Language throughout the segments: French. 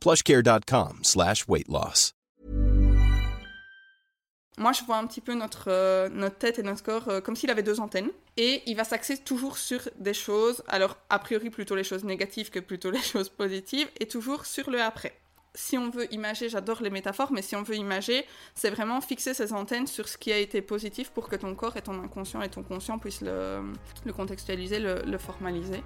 plushcare.com slash. Moi, je vois un petit peu notre, euh, notre tête et notre corps euh, comme s'il avait deux antennes. Et il va s'axer toujours sur des choses, alors a priori plutôt les choses négatives que plutôt les choses positives, et toujours sur le après. Si on veut imager, j'adore les métaphores, mais si on veut imager, c'est vraiment fixer ses antennes sur ce qui a été positif pour que ton corps et ton inconscient et ton conscient puissent le, contextualiser, le formaliser.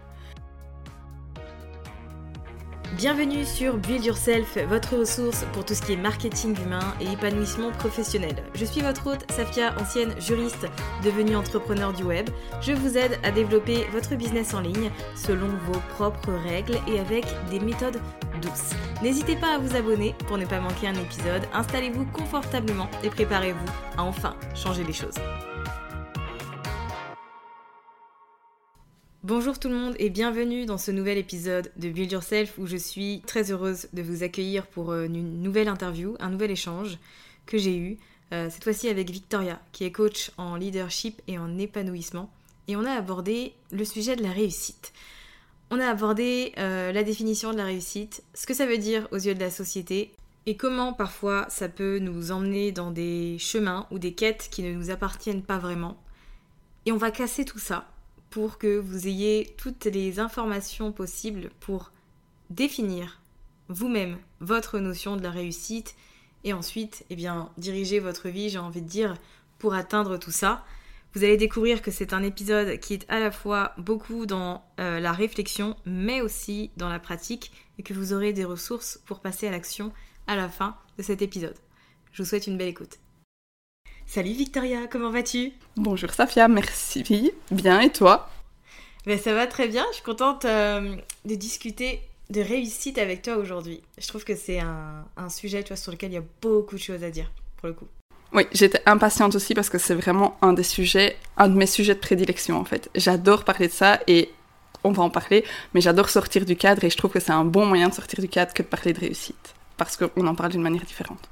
Bienvenue sur Build Yourself, votre ressource pour tout ce qui est marketing humain et épanouissement professionnel. Je suis votre hôte, Safia, ancienne juriste devenue entrepreneur du web. Je vous aide à développer votre business en ligne selon vos propres règles et avec des méthodes douces. N'hésitez pas à vous abonner pour ne pas manquer un épisode. Installez-vous confortablement et préparez-vous à enfin changer les choses. Bonjour tout le monde et bienvenue dans ce nouvel épisode de Build Yourself où je suis très heureuse de vous accueillir pour euh, une nouvelle interview, un nouvel échange que j'ai eu, euh, cette fois-ci avec Victoria qui est coach en leadership et en épanouissement et on a abordé le sujet de la réussite. On a abordé euh, la définition de la réussite, ce que ça veut dire aux yeux de la société et comment parfois ça peut nous emmener dans des chemins ou des quêtes qui ne nous appartiennent pas vraiment. Et on va casser tout ça pour que vous ayez toutes les informations possibles pour définir vous-même votre notion de la réussite et ensuite, eh diriger votre vie, j'ai envie de dire, pour atteindre tout ça. Vous allez découvrir que c'est un épisode qui est à la fois beaucoup dans euh, la réflexion, mais aussi dans la pratique, et que vous aurez des ressources pour passer à l'action à la fin de cet épisode. Je vous souhaite une belle écoute. Salut Victoria, comment vas-tu? Bonjour Safia, merci. Bien, et toi? Ben, Ça va très bien, je suis contente euh, de discuter de réussite avec toi aujourd'hui. Je trouve que c'est un, un sujet toi, sur lequel il y a beaucoup de choses à dire, pour le coup. Oui, j'étais impatiente aussi parce que c'est vraiment un des sujets, un de mes sujets de prédilection en fait. J'adore parler de ça et on va en parler, mais j'adore sortir du cadre et je trouve que c'est un bon moyen de sortir du cadre que de parler de réussite parce qu'on en parle d'une manière différente.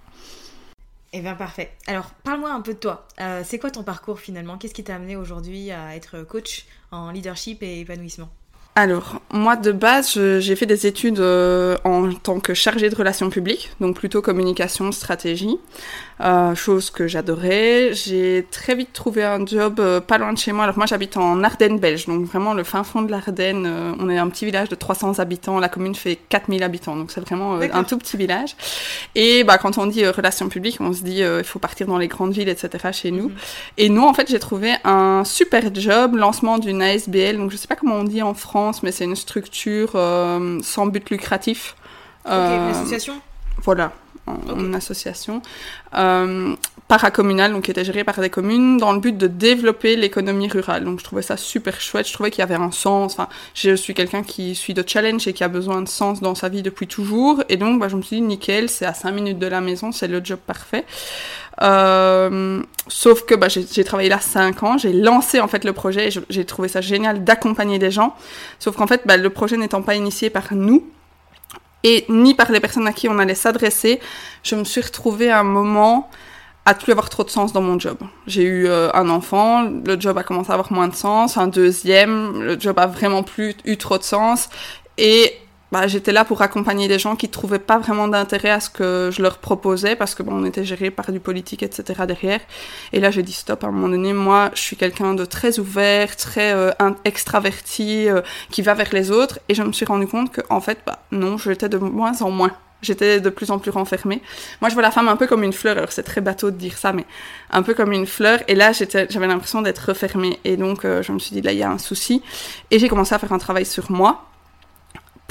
Eh bien parfait. Alors parle-moi un peu de toi. Euh, c'est quoi ton parcours finalement? Qu'est-ce qui t'a amené aujourd'hui à être coach en leadership et épanouissement? Alors, moi de base, j'ai fait des études euh, en tant que chargée de relations publiques, donc plutôt communication, stratégie, euh, chose que j'adorais. J'ai très vite trouvé un job euh, pas loin de chez moi. Alors moi j'habite en Ardennes belge, donc vraiment le fin fond de l'Ardenne. On est un petit village de 300 habitants, la commune fait 4000 habitants, donc c'est vraiment un tout petit village. Et bah, quand on dit relations publiques, on se dit il faut partir dans les grandes villes, etc. chez nous. Mhm. Et nous, en fait, j'ai trouvé un super job, lancement d'une ASBL, donc je sais pas comment on dit en France, mais c'est une structure euh, sans but lucratif. Ok, une association? Voilà, en- une association paracommunale, donc qui était gérée par des communes, dans le but de développer l'économie rurale. Donc je trouvais ça super chouette, je trouvais qu'il y avait un sens. Enfin, je suis quelqu'un qui suit de challenge et qui a besoin de sens dans sa vie depuis toujours. Et donc, bah, je me suis dit, nickel, c'est à 5 minutes de la maison, c'est le job parfait. Euh, sauf que bah, j'ai travaillé là 5 ans, j'ai lancé en fait le projet et je- j'ai trouvé ça génial d'accompagner des gens. Sauf qu'en fait, bah, le projet n'étant pas initié par nous, et ni par les personnes à qui on allait s'adresser, je me suis retrouvée à un moment à plus avoir trop de sens dans mon job. J'ai eu euh, un enfant, le job a commencé à avoir moins de sens, un deuxième, le job a vraiment plus eu trop de sens, et bah, j'étais là pour accompagner des gens qui trouvaient pas vraiment d'intérêt à ce que je leur proposais parce que bon, on était géré par du politique, etc. derrière. Et là, j'ai dit stop. À un moment donné, moi, je suis quelqu'un de très ouvert, très euh, extraverti, euh, qui va vers les autres. Et je me suis rendu compte que, en fait, bah, non, j'étais de moins en moins. J'étais de plus en plus renfermée. Moi, je vois la femme un peu comme une fleur. Alors, c'est très bateau de dire ça, mais un peu comme une fleur. Et là, j'étais, j'avais l'impression d'être refermée. Et donc, euh, je me suis dit, là, il y a un souci. Et j'ai commencé à faire un travail sur moi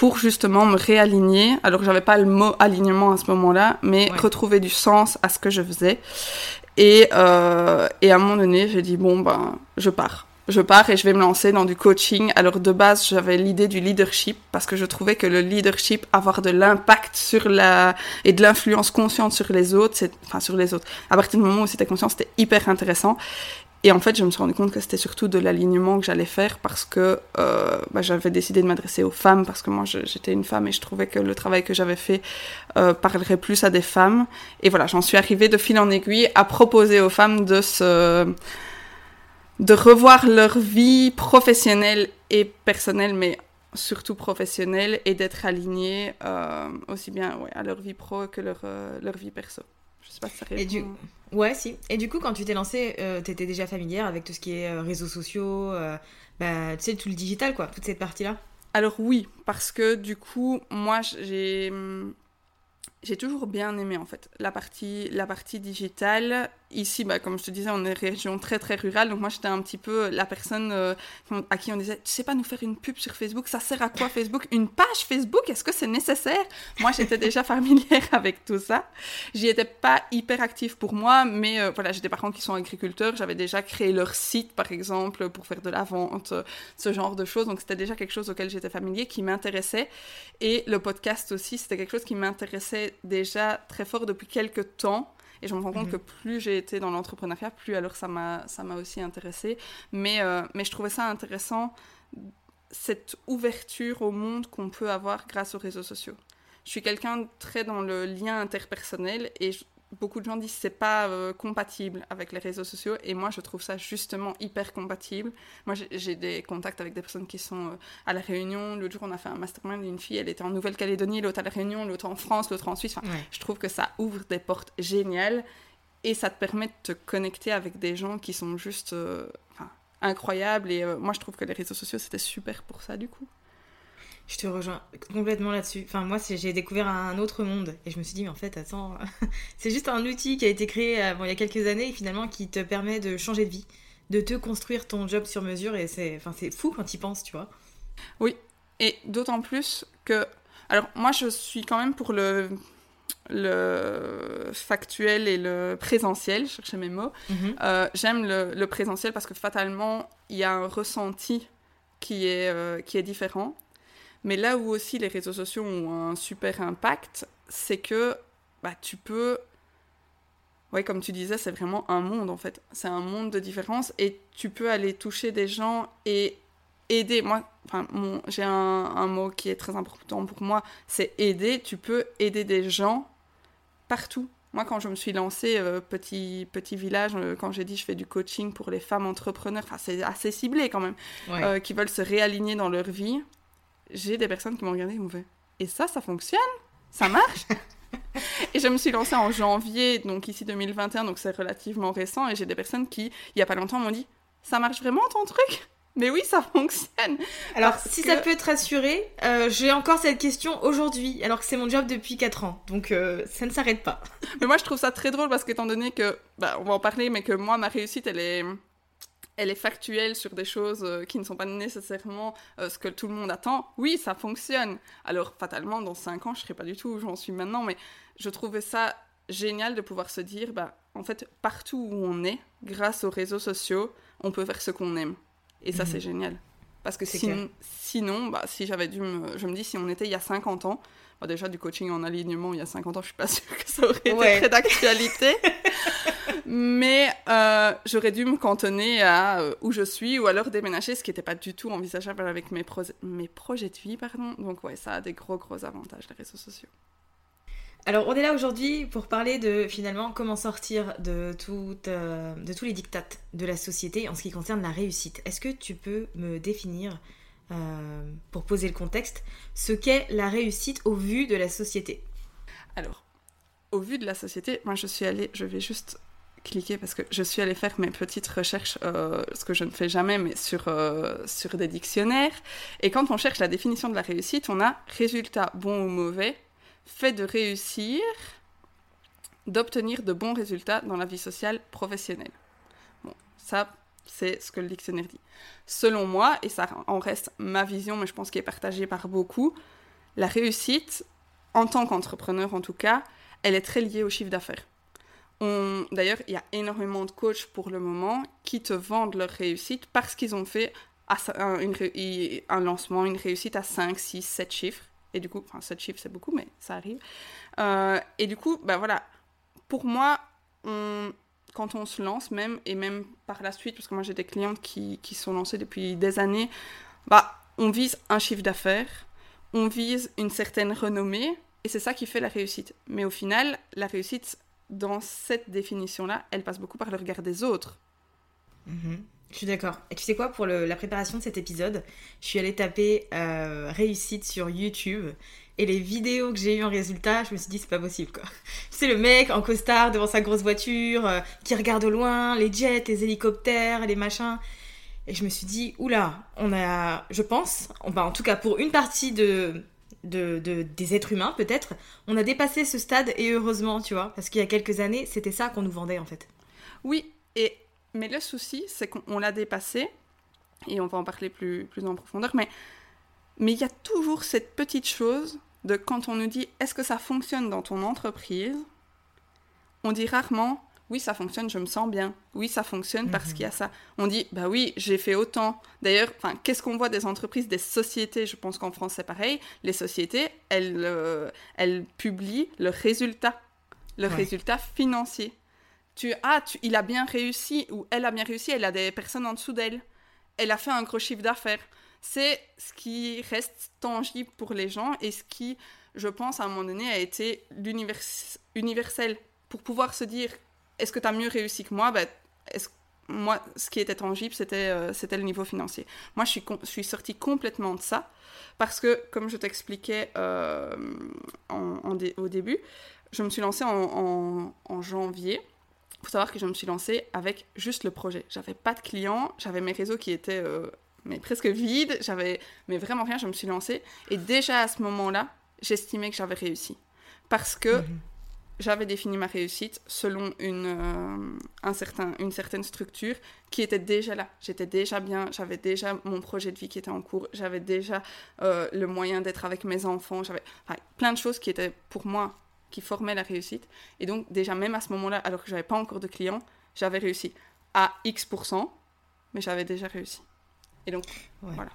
pour justement me réaligner. Alors j'avais pas le mot alignement à ce moment-là, mais retrouver du sens à ce que je faisais. Et, euh, et à un moment donné, j'ai dit bon ben je pars. Je pars et je vais me lancer dans du coaching. Alors de base, j'avais l'idée du leadership parce que je trouvais que le leadership, avoir de l'impact sur la et de l'influence consciente sur les autres, enfin sur les autres. À partir du moment où c'était conscient, c'était hyper intéressant. Et en fait, je me suis rendu compte que c'était surtout de l'alignement que j'allais faire parce que euh, bah, j'avais décidé de m'adresser aux femmes parce que moi j'étais une femme et je trouvais que le travail que j'avais fait euh, parlerait plus à des femmes. Et voilà, j'en suis arrivée de fil en aiguille à proposer aux femmes de se de revoir leur vie professionnelle et personnelle, mais surtout professionnelle, et d'être alignées euh, aussi bien ouais, à leur vie pro que leur, euh, leur vie perso. Je sais pas si ça répond. Et du... Ouais, si. Et du coup, quand tu t'es lancée, euh, tu étais déjà familière avec tout ce qui est euh, réseaux sociaux, bah, tu sais, tout le digital, quoi, toute cette partie-là Alors oui, parce que du coup, moi, j'ai j'ai toujours bien aimé en fait la partie la partie digitale ici bah, comme je te disais on est région très très rurale donc moi j'étais un petit peu la personne euh, à qui on disait tu sais pas nous faire une pub sur Facebook ça sert à quoi Facebook? Une page Facebook? Est-ce que c'est nécessaire? Moi j'étais déjà familière avec tout ça. J'y étais pas hyper active pour moi mais euh, voilà j'ai des parents qui sont agriculteurs j'avais déjà créé leur site par exemple pour faire de la vente ce genre de choses donc c'était déjà quelque chose auquel j'étais familier qui m'intéressait. Et le podcast aussi c'était quelque chose qui m'intéressait déjà très fort depuis quelques temps. Et je me rends compte mhm. que plus j'ai été dans l'entrepreneuriat, plus alors ça m'a, ça m'a aussi intéressé. Mais, euh, mais je trouvais ça intéressant, cette ouverture au monde qu'on peut avoir grâce aux réseaux sociaux. Je suis quelqu'un très dans le lien interpersonnel et je, beaucoup de gens disent que c'est pas euh, compatible avec les réseaux sociaux et moi je trouve ça justement hyper compatible. Moi j'ai des contacts avec des personnes qui sont euh, à la Réunion. L'autre jour on a fait un mastermind une fille, elle était en Nouvelle-Calédonie, l'autre à la Réunion, l'autre en France, l'autre en Suisse. Je trouve que ça ouvre des portes géniales et ça te permet de te connecter avec des gens qui sont juste euh, incroyables et moi je trouve que les réseaux sociaux c'était super pour ça du coup. Je te rejoins complètement là-dessus. Enfin, moi, j'ai découvert un autre monde et je me suis dit, mais en fait, attends, c'est juste un outil qui a été créé euh, il y a quelques années et finalement qui te permet de changer de vie, de te construire ton job sur mesure et c'est enfin, fou quand tu y penses, tu vois. Oui, et d'autant plus que. Alors, moi, je suis quand même pour le le factuel et le présentiel, je cherchais mes mots. Mhm. Euh, j'aime le, présentiel parce que fatalement, il y a un ressenti qui est, euh, qui est différent. Mais là où aussi les réseaux sociaux ont un super impact, c'est que bah, tu peux... Oui, comme tu disais, c'est vraiment un monde en fait. C'est un monde de différence et tu peux aller toucher des gens et aider. Moi, enfin, j'ai un, un, mot qui est très important pour moi, c'est aider. Tu peux aider des gens partout. Moi, quand je me suis lancée, euh, petit, petit village, euh, quand j'ai dit je fais du coaching pour les femmes entrepreneurs, c'est assez ciblé quand même, euh, qui veulent se réaligner dans leur vie j'ai des personnes qui m'ont regardé et m'ont fait Et ça, ça fonctionne? Ça marche Et je me suis lancée en janvier, donc ici 2021, donc c'est relativement récent, et j'ai des personnes qui, il n'y a pas longtemps, m'ont dit Ça marche vraiment ton truc mais oui, ça fonctionne. Alors, si ça peut te rassurer, euh, j'ai encore cette question aujourd'hui, alors que c'est mon job depuis 4 ans. Donc, euh, ça ne s'arrête pas. Mais moi, je trouve ça très drôle parce qu'étant donné que, bah, on va en parler, mais que moi, ma réussite, elle est, elle est factuelle sur des choses euh, qui ne sont pas nécessairement euh, ce que tout le monde attend, oui, ça fonctionne. Alors, fatalement, dans 5 ans, je ne serai pas du tout où j'en suis maintenant, mais je trouvais ça génial de pouvoir se dire, bah, en fait, partout où on est, grâce aux réseaux sociaux, on peut faire ce qu'on aime. Et ça, mhm. c'est génial. Parce que sinon, bah, si j'avais dû me... Je me dis, si on était il y a 50 ans, bah, déjà du coaching en alignement il y a 50 ans, je suis pas sûre que ça aurait été très d'actualité. Mais euh, j'aurais dû me cantonner à euh, où je suis ou alors déménager, ce qui n'était pas du tout envisageable avec mes, mes projets de vie. Pardon. Donc ouais, ça a des gros gros avantages, les réseaux sociaux. Alors on est là aujourd'hui pour parler de finalement comment sortir de, euh, de tous les dictates de la société en ce qui concerne la réussite. Est-ce que tu peux me définir, pour poser le contexte, ce qu'est la réussite au vu de la société Alors, au vu de la société, moi je suis allée, je vais juste cliquer parce que je suis allée faire mes petites recherches, euh, ce que je ne fais jamais, mais sur, euh, sur des dictionnaires. Et quand on cherche la définition de la réussite, on a résultat bon ou mauvais, fait de réussir, d'obtenir de bons résultats dans la vie sociale professionnelle. Bon, ça, c'est ce que le dictionnaire dit. Selon moi, et ça en reste ma vision, mais je pense qu'elle est partagée par beaucoup, la réussite, en tant qu'entrepreneur en tout cas, elle est très liée au chiffre d'affaires. D'ailleurs, il y a énormément de coachs pour le moment qui te vendent leur réussite parce qu'ils ont fait un, lancement, une réussite à 5, 6, 7 chiffres. Et du coup, enfin 7 chiffres c'est beaucoup, mais ça arrive. Euh, et du coup, ben voilà, pour moi, quand on se lance même, et même par la suite, parce que moi j'ai des clientes qui, qui sont lancées depuis des années, bah, on vise un chiffre d'affaires, on vise une certaine renommée, et c'est ça qui fait la réussite. Mais au final, la réussite, dans cette définition-là, elle passe beaucoup par le regard des autres. Mhm. Je suis d'accord. Et tu sais quoi, pour la préparation de cet épisode, je suis allée taper euh, réussite sur YouTube. Et les vidéos que j'ai eues en résultat, je me suis dit, c'est pas possible quoi. C'est le mec en costard devant sa grosse voiture, euh, qui regarde au loin, les jets, les hélicoptères, les machins. Et je me suis dit, oula, on a, je pense, bah, en tout cas pour une partie de, de, des êtres humains, peut-être, on a dépassé ce stade et heureusement, tu vois, parce qu'il y a quelques années, c'était ça qu'on nous vendait en fait. Oui, et mais le souci, c'est qu'on l'a dépassé, et on va en parler plus, plus en profondeur, mais mais il y a toujours cette petite chose de quand on nous dit est-ce que ça fonctionne dans ton entreprise, on dit rarement oui, ça fonctionne, je me sens bien. Oui, ça fonctionne parce mhm. qu'il y a ça. On dit, bah oui, j'ai fait autant. D'ailleurs, qu'est-ce qu'on voit des entreprises, des sociétés? Je pense qu'en France, c'est pareil. Les sociétés, elles, euh, elles publient le résultat, le résultat financier. Tu, ah, tu, il a bien réussi, ou elle a bien réussi, elle a des personnes en dessous d'elle. Elle a fait un gros chiffre d'affaires. C'est ce qui reste tangible pour les gens et ce qui, je pense, à un moment donné, a été universel pour pouvoir se dire est-ce que tu as mieux réussi que moi ben, Moi, ce qui était tangible, c'était euh, le niveau financier. Moi, je suis, je sortie complètement de ça parce que, comme je t'expliquais euh, au début, je me suis lancée en, en, janvier. Il faut savoir que je me suis lancée avec juste le projet. J'avais pas de clients, j'avais mes réseaux qui étaient euh, mais presque vides, j'avais mais vraiment rien. Je me suis lancée et déjà à ce moment-là, j'estimais que j'avais réussi parce que mhm j'avais défini ma réussite selon une, euh, un certain, une certaine structure qui était déjà là. J'étais déjà bien, j'avais déjà mon projet de vie qui était en cours, j'avais déjà euh, le moyen d'être avec mes enfants, j'avais plein de choses qui étaient pour moi, qui formaient la réussite. Et donc déjà même à ce moment-là, alors que j'avais pas encore de clients, j'avais réussi à X%, mais j'avais déjà réussi. Et donc, voilà.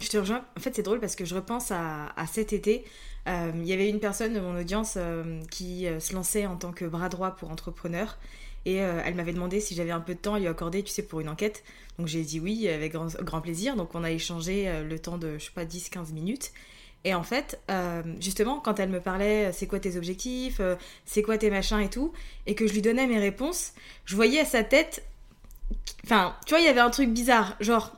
Je te rejoins. En fait, c'est drôle parce que je repense à, cet été. Euh, il y avait une personne de mon audience euh, qui euh, se lançait en tant que bras droit pour entrepreneur. Et elle m'avait demandé si j'avais un peu de temps à lui accorder, tu sais, pour une enquête. Donc j'ai dit oui, avec grand, plaisir. Donc on a échangé le temps de, je sais pas, 10-15 minutes. Et en fait, justement, quand elle me parlait, c'est quoi tes objectifs, c'est quoi tes machins et tout, et que je lui donnais mes réponses, je voyais à sa tête, enfin, tu vois, il y avait un truc bizarre, genre,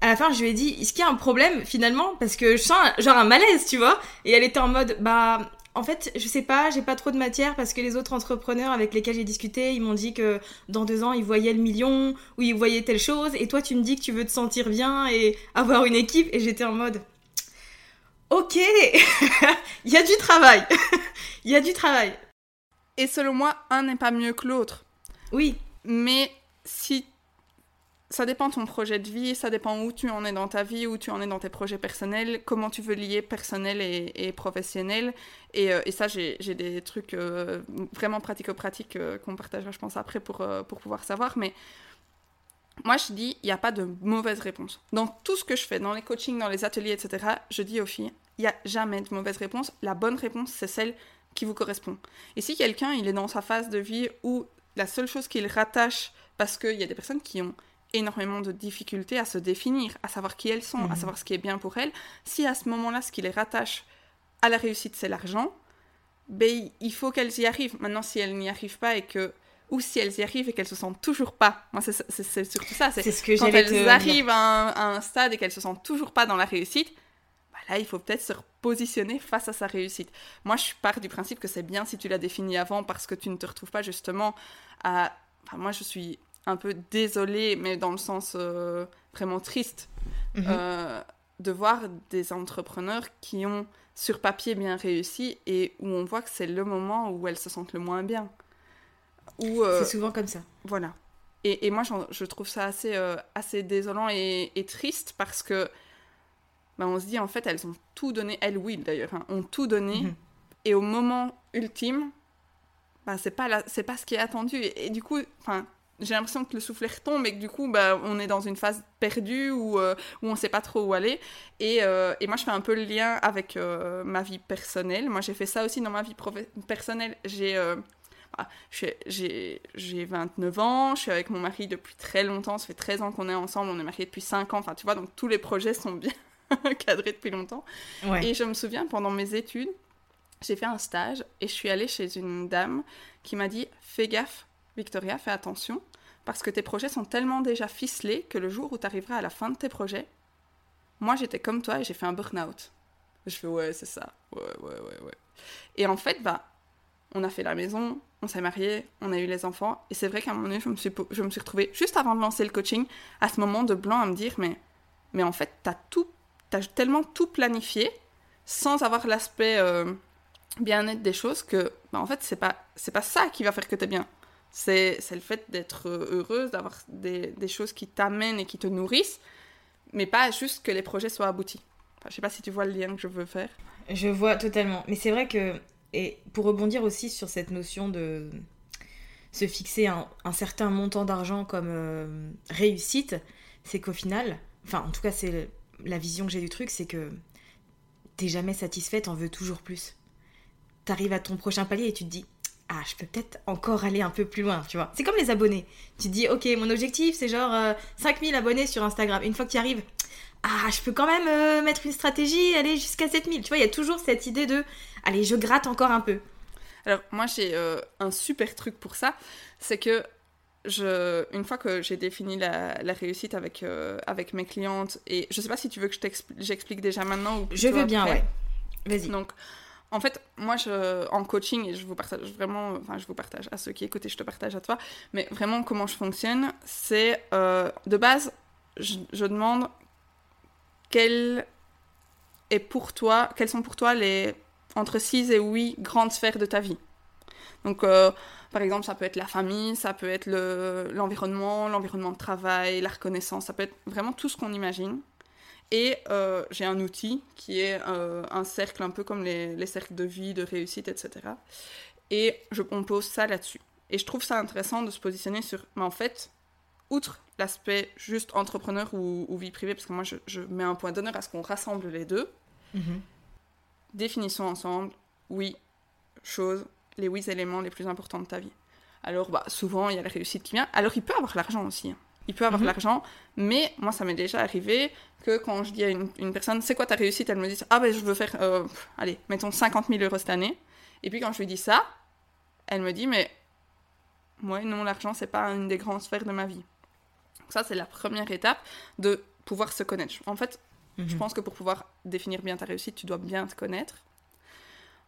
à la fin, je lui ai dit, est-ce qu'il y a un problème finalement? Parce que je sens genre un malaise, tu vois? Et elle était en mode, bah, en fait, je sais pas, j'ai pas trop de matière parce que les autres entrepreneurs avec lesquels j'ai discuté, ils m'ont dit que dans deux ans, ils voyaient le million ou ils voyaient telle chose. Et toi, tu me dis que tu veux te sentir bien et avoir une équipe. Et j'étais en mode, ok, il y a du travail. Il y a du travail. Et selon moi, un n'est pas mieux que l'autre. Oui. Mais si ça dépend de ton projet de vie, ça dépend où tu en es dans ta vie, où tu en es dans tes projets personnels, comment tu veux lier personnel et, professionnel. Et, euh, ça, j'ai des trucs euh, vraiment pratico-pratiques euh, qu'on partagera, je pense, après pour, pour pouvoir savoir. Mais moi, je dis, il n'y a pas de mauvaise réponse. Dans tout ce que je fais, dans les coachings, dans les ateliers, etc., je dis aux filles, il n'y a jamais de mauvaise réponse. La bonne réponse, c'est celle qui vous correspond. Et si quelqu'un, il est dans sa phase de vie où la seule chose qu'ils rattachent, parce qu'il y a des personnes qui ont énormément de difficultés à se définir, à savoir qui elles sont, à Mhm. savoir ce qui est bien pour elles. Si à ce moment-là, ce qui les rattache à la réussite, c'est l'argent, ben, il faut qu'elles y arrivent. Maintenant, si elles n'y arrivent pas et que ou si elles y arrivent et qu'elles se sentent toujours pas. Moi, c'est surtout ça. C'est ce que quand elles te arrivent à un, à un stade et qu'elles se sentent toujours pas dans la réussite, bah là, il faut peut-être se repositionner face à sa réussite. Moi, je pars du principe que c'est bien si tu l'as défini avant parce que tu ne te retrouves pas justement à. Enfin, moi, je suis un peu désolée, mais dans le sens euh, vraiment triste, Mhm. euh, de voir des entrepreneurs qui ont sur papier bien réussi et où on voit que c'est le moment où elles se sentent le moins bien. Euh, C'est souvent comme ça. voilà. Et, et moi, je trouve ça assez, assez désolant et, et triste parce que ben, on se dit, en fait, elles ont tout donné, elles, oui, d'ailleurs, hein, ont tout donné. Mhm. Et au moment ultime, ben, c'est pas, la- pas ce qui est attendu. Et, et du coup, enfin, j'ai l'impression que le soufflet retombe et que du coup, ben, on est dans une phase perdue où, euh, où on sait pas trop où aller. Et, euh, et moi, je fais un peu le lien avec euh, ma vie personnelle. Moi, j'ai fait ça aussi dans ma vie personnelle. J'ai. euh, ah, suis- J'ai j'ai 29 ans, je suis avec mon mari depuis très longtemps, ça fait 13 ans qu'on est ensemble, on est mariés depuis 5 ans, enfin tu vois, donc tous les projets sont bien cadrés depuis longtemps. Ouais. Et je me souviens, pendant mes études, j'ai fait un stage et je suis allée chez une dame qui m'a dit Fais gaffe, Victoria, fais attention, parce que tes projets sont tellement déjà ficelés que le jour où tu arriveras à la fin de tes projets, moi j'étais comme toi et j'ai fait un burn-out. Je fais Ouais, c'est ça. Ouais, ouais, ouais, ouais. Et en fait, bah, on a fait la maison, on s'est mariés, on a eu les enfants. Et c'est vrai qu'à un moment donné, je me, suis, je me suis retrouvée, juste avant de lancer le coaching, à ce moment de blanc à me dire Mais, mais en fait, t'as tout, t'as tellement tout planifié sans avoir l'aspect euh, bien-être des choses que, bah, en fait, c'est pas, pas ça qui va faire que t'es bien. C'est, le fait d'être heureuse, d'avoir des, des choses qui t'amènent et qui te nourrissent, mais pas juste que les projets soient aboutis. Enfin, je sais pas si tu vois le lien que je veux faire. Je vois totalement. Mais c'est vrai que, et pour rebondir aussi sur cette notion de se fixer un, un certain montant d'argent comme euh, réussite, c'est qu'au final, enfin en tout cas c'est la vision que j'ai du truc, c'est que t'es jamais satisfaite, t'en veux toujours plus. T'arrives à ton prochain palier et tu te dis, ah je peux peut-être encore aller un peu plus loin, tu vois. C'est comme les abonnés. Tu te dis, ok mon objectif c'est genre euh, 5000 abonnés sur Instagram. Une fois que tu y arrives, ah, je peux quand même euh, mettre une stratégie, aller jusqu'à 7000. Tu vois, il y a toujours cette idée de, allez, je gratte encore un peu. Alors, moi, j'ai euh, un super truc pour ça. C'est que, je, une fois que j'ai défini la, la réussite avec, euh, avec mes clientes, et je sais pas si tu veux que je j'explique déjà maintenant ou Je veux bien, après. ouais. Vas-y. Donc, en fait, moi, je, en coaching, et je vous partage vraiment, enfin, je vous partage à ceux qui écoutent et je te partage à toi, mais vraiment, comment je fonctionne, c'est, euh, de base, je, demande pour toi, quelles sont pour toi les entre 6 et 8 grandes sphères de ta vie. Donc, euh, par exemple, ça peut être la famille, ça peut être le- l'environnement, l'environnement de travail, la reconnaissance, ça peut être vraiment tout ce qu'on imagine. Et euh, j'ai un outil qui est euh, un cercle un peu comme les, les cercles de vie, de réussite, etc. Et je, on pose ça là-dessus. Et je trouve ça intéressant de se positionner sur, mais en fait, outre l'aspect juste entrepreneur ou, ou vie privée, parce que moi je, je mets un point d'honneur à ce qu'on rassemble les deux, Mhm. définissons ensemble, oui, choses, les oui éléments les plus importants de ta vie. Alors, bah, souvent, il y a la réussite qui vient. Alors, il peut avoir l'argent aussi. hein. Il peut avoir Mhm. l'argent, mais moi, ça m'est déjà arrivé que quand je dis à une, une personne, c'est quoi ta réussite? Elle me dit, ah ben, je veux faire, euh, allez, mettons 50 000 euros cette année. Et puis, quand je lui dis ça, elle me dit, mais, moi, non, l'argent, c'est pas une des grandes sphères de ma vie. Donc ça, c'est la première étape de pouvoir se connaître. En fait, je Mhm. pense que pour pouvoir définir bien ta réussite, tu dois bien te connaître.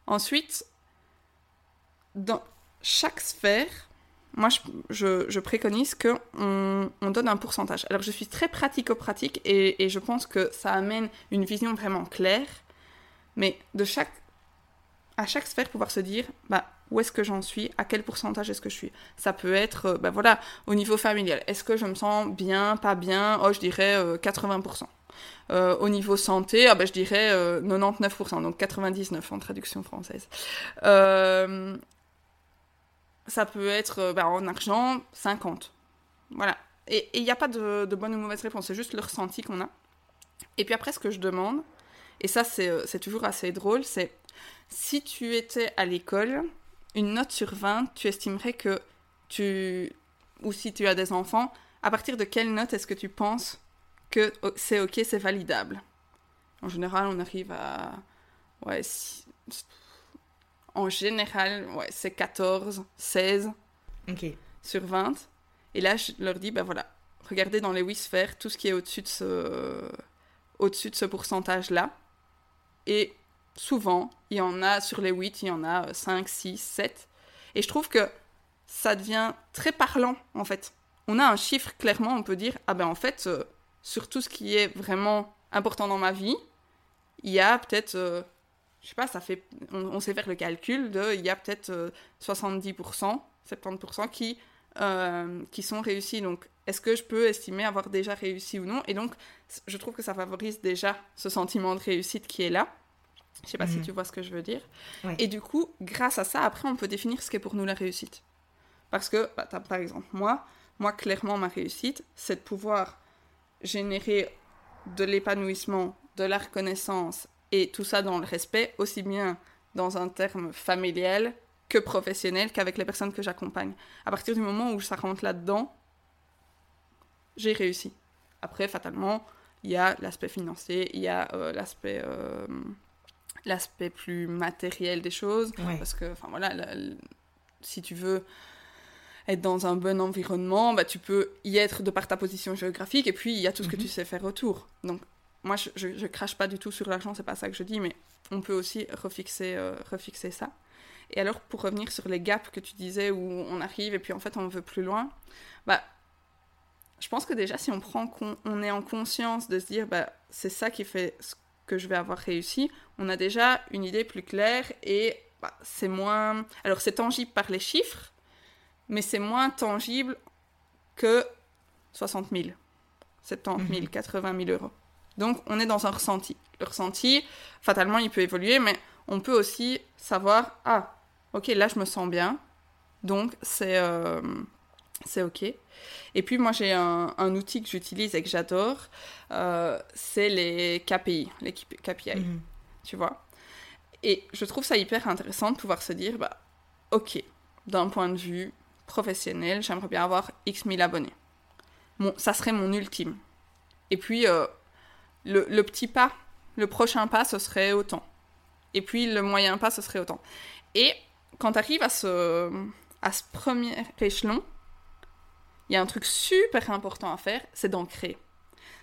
Ensuite, dans chaque sphère, moi, je, préconise qu'on on donne un pourcentage. Alors, je suis très pratico-pratique et, je pense que ça amène une vision vraiment claire. Mais de chaque, à chaque sphère, pouvoir se dire, bah, où est-ce que j'en suis, à quel pourcentage est-ce que je suis? Ça peut être, euh, bah voilà, au niveau familial. Est-ce que je me sens bien, pas bien? Oh, je dirais euh, 80%. Euh, au niveau santé, ah ben, je dirais euh, 99%, donc 99 en traduction française. Euh, ça peut être euh, bah, en argent 50. Voilà. Et il n'y a pas de, de bonne ou mauvaise réponse, c'est juste le ressenti qu'on a. Et puis après, ce que je demande, et ça c'est euh, toujours assez drôle, c'est si tu étais à l'école, une note sur 20, tu estimerais que tu, ou si tu as des enfants, à partir de quelle note est-ce que tu penses que oh, c'est ok, c'est validable? En général, on arrive à. Ouais, en général, ouais, c'est 14, 16 sur 20. Et là, je leur dis, ben voilà, regardez dans les Wisphères tout ce qui est au-dessus de ce, au-dessus de ce pourcentage-là. Et souvent, il y en a sur les 8, il y en a 5, 6, 7. Et je trouve que ça devient très parlant, en fait. On a un chiffre, clairement, on peut dire, ah ben en fait, euh, sur tout ce qui est vraiment important dans ma vie, il y a peut-être, euh, je sais pas, ça fait, on, sait faire le calcul de, il y a peut-être 70%, euh, 70% qui, qui sont réussis. Donc, est-ce que je peux estimer avoir déjà réussi ou non? Et donc, je trouve que ça favorise déjà ce sentiment de réussite qui est là. Je sais pas si mhm. tu vois ce que je veux dire. Et du coup, grâce à ça, après, on peut définir ce qu'est pour nous la réussite. Parce que, bah, par exemple, moi, moi, clairement, ma réussite, c'est de pouvoir générer de l'épanouissement, de la reconnaissance et tout ça dans le respect, aussi bien dans un terme familial que professionnel qu'avec les personnes que j'accompagne. À partir du moment où ça rentre là-dedans, j'ai réussi. Après, fatalement, il y a l'aspect financier, il y a euh, l'aspect euh, l'aspect plus matériel des choses. Parce que, enfin voilà, si tu veux être dans un bon environnement, bah, tu peux y être de par ta position géographique, et puis il y a tout ce que tu mhm. sais faire autour. Donc, moi, je, je, crache pas du tout sur l'argent, c'est pas ça que je dis, mais on peut aussi refixer, euh, refixer ça. Et alors, pour revenir sur les gaps que tu disais, où on arrive et puis en fait on veut plus loin, bah, je pense que déjà, si on, prend on est en conscience de se dire, bah, c'est ça qui fait ce que je vais avoir réussi, on a déjà une idée plus claire et bah, c'est moins... Alors c'est tangible par les chiffres, mais c'est moins tangible que 60 000, 70 000, 80 000 euros. Donc on est dans un ressenti. Le ressenti, fatalement, il peut évoluer, mais on peut aussi savoir, ah, ok, là je me sens bien, donc c'est... Euh, c'est OK. Et puis moi j'ai un, outil que j'utilise et que j'adore, euh, c'est les KPI, les KPI, mhm. tu vois? Et je trouve ça hyper intéressant de pouvoir se dire, bah, OK, d'un point de vue professionnel, j'aimerais bien avoir X mille abonnés. Bon, ça serait mon ultime. Et puis euh, le, petit pas, le prochain pas, ce serait autant. Et puis le moyen pas, ce serait autant. Et quand tu arrives à ce, à ce premier échelon, il y a un truc super important à faire, c'est d'ancrer.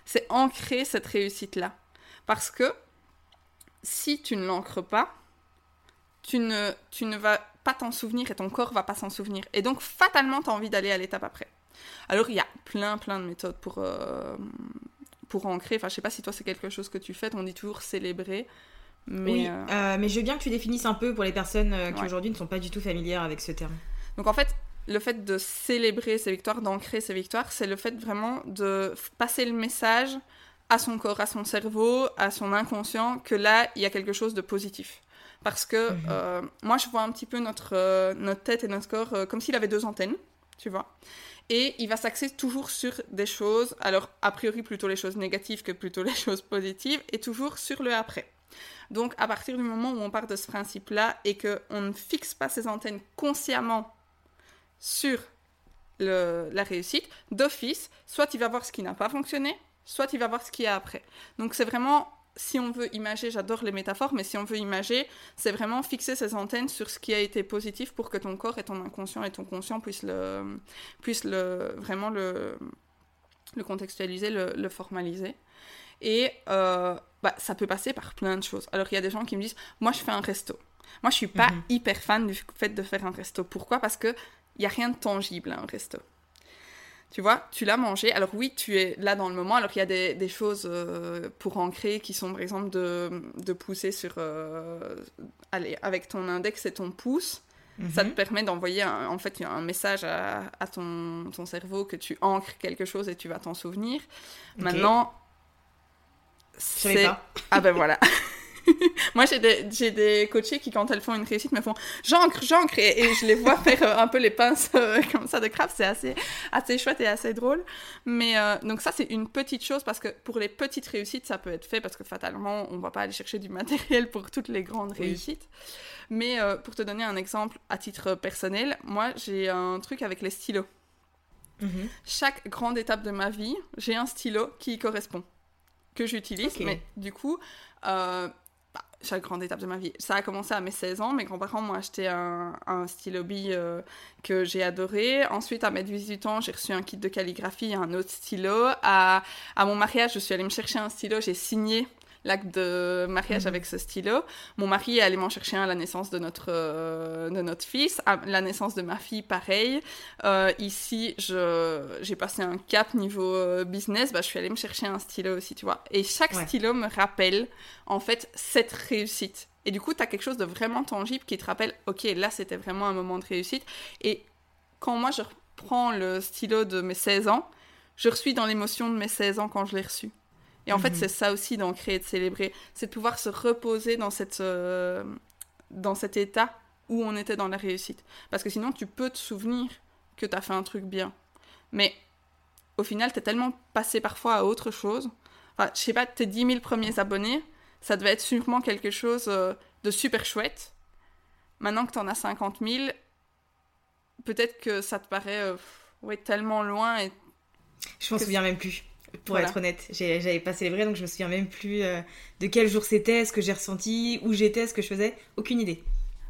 C'est ancrer cette réussite-là. Parce que si tu ne l'ancres pas, tu ne, tu ne vas pas t'en souvenir et ton corps va pas s'en souvenir. Et donc, fatalement, tu as envie d'aller à l'étape après. Alors, il y a plein, plein de méthodes pour, euh, pour ancrer. Enfin, je sais pas si toi, c'est quelque chose que tu fais. On dit toujours célébrer. Mais, oui, euh, euh, mais je veux bien que tu définisses un peu pour les personnes qui aujourd'hui ne sont pas du tout familières avec ce terme. Donc, en fait, le fait de célébrer ses victoires, d'ancrer ses victoires, c'est le fait vraiment de passer le message à son corps, à son cerveau, à son inconscient, que là, il y a quelque chose de positif. Parce que mhm. euh, moi, je vois un petit peu notre, euh, notre tête et notre corps euh, comme s'il avait deux antennes, tu vois. Et il va s'axer toujours sur des choses, alors a priori plutôt les choses négatives que plutôt les choses positives, et toujours sur le après. Donc à partir du moment où on part de ce principe-là et qu'on ne fixe pas ses antennes consciemment sur la réussite, d'office, soit tu vas voir ce qui n'a pas fonctionné, soit tu vas voir ce qu'il y a après. Donc c'est vraiment, si on veut imager, j'adore les métaphores, mais si on veut imager, c'est vraiment fixer ses antennes sur ce qui a été positif pour que ton corps et ton inconscient et ton conscient puissent, le, puissent le, vraiment le, le contextualiser, le, formaliser. Et euh, bah, ça peut passer par plein de choses. Alors il y a des gens qui me disent, moi je fais un resto. Moi je suis pas mhm. hyper fan du fait de faire un resto. Pourquoi? Parce que il n'y a rien de tangible à un resto. Tu vois, tu l'as mangé. Alors oui, tu es là dans le moment. Alors il y a des, choses euh, pour ancrer qui sont par exemple de, pousser sur... Euh, allez, avec ton index et ton pouce. Ça te mhm. permet d'envoyer en fait un message à, ton, ton, cerveau que tu ancres quelque chose et tu vas t'en souvenir. Maintenant, c'est... Ah ben voilà. Moi, j'ai des, j'ai des coachés qui, quand elles font une réussite, me font j'ancre, j'ancre, et, et je les vois faire euh, un peu les pinces euh, comme ça de craft. C'est assez, assez chouette et assez drôle. Mais euh, donc, ça, c'est une petite chose parce que pour les petites réussites, ça peut être fait parce que fatalement, on va pas aller chercher du matériel pour toutes les grandes Oui. réussites. Mais pour te donner un exemple à titre personnel, moi, j'ai un truc avec les stylos. Mhm. Chaque grande étape de ma vie, j'ai un stylo qui y correspond, que j'utilise. Mais du coup, euh, chaque grande étape de ma vie, ça a commencé à mes 16 ans. Mes grands-parents m'ont acheté un, un stylo bille euh, que j'ai adoré. Ensuite, à mes 18 ans, j'ai reçu un kit de calligraphie, un autre stylo. À, à mon mariage, je suis allée me chercher un stylo, j'ai signé l'acte de mariage Mhm. avec ce stylo. Mon mari est allé m'en chercher un à la naissance de notre, euh, de notre fils. À la naissance de ma fille, pareil. Euh, ici, j'ai passé un cap niveau euh, business. Bah, je suis allée me chercher un stylo aussi, tu vois. Et chaque Ouais. stylo me rappelle, en fait, cette réussite. Et du coup, tu as quelque chose de vraiment tangible qui te rappelle, ok, là, c'était vraiment un moment de réussite. Et quand moi, je reprends le stylo de mes 16 ans, je suis dans l'émotion de mes 16 ans quand je l'ai reçu. Et en fait, Mhm. c'est ça aussi d'ancrer et de célébrer. C'est de pouvoir se reposer dans, cette, euh, dans cet état où on était dans la réussite. Parce que sinon, tu peux te souvenir que tu as fait un truc bien. Mais au final, tu es tellement passé parfois à autre chose. Enfin, je sais pas, tes 10 000 premiers abonnés, ça devait être sûrement quelque chose euh, de super chouette. Maintenant que tu en as 50 000, peut-être que ça te paraît euh, ouais, tellement loin et Je m'en souviens même plus, pour Voilà. être honnête. J'avais pas célébré, donc je me souviens même plus euh, de quel jour c'était, ce que j'ai ressenti, où j'étais, ce que je faisais. Aucune idée.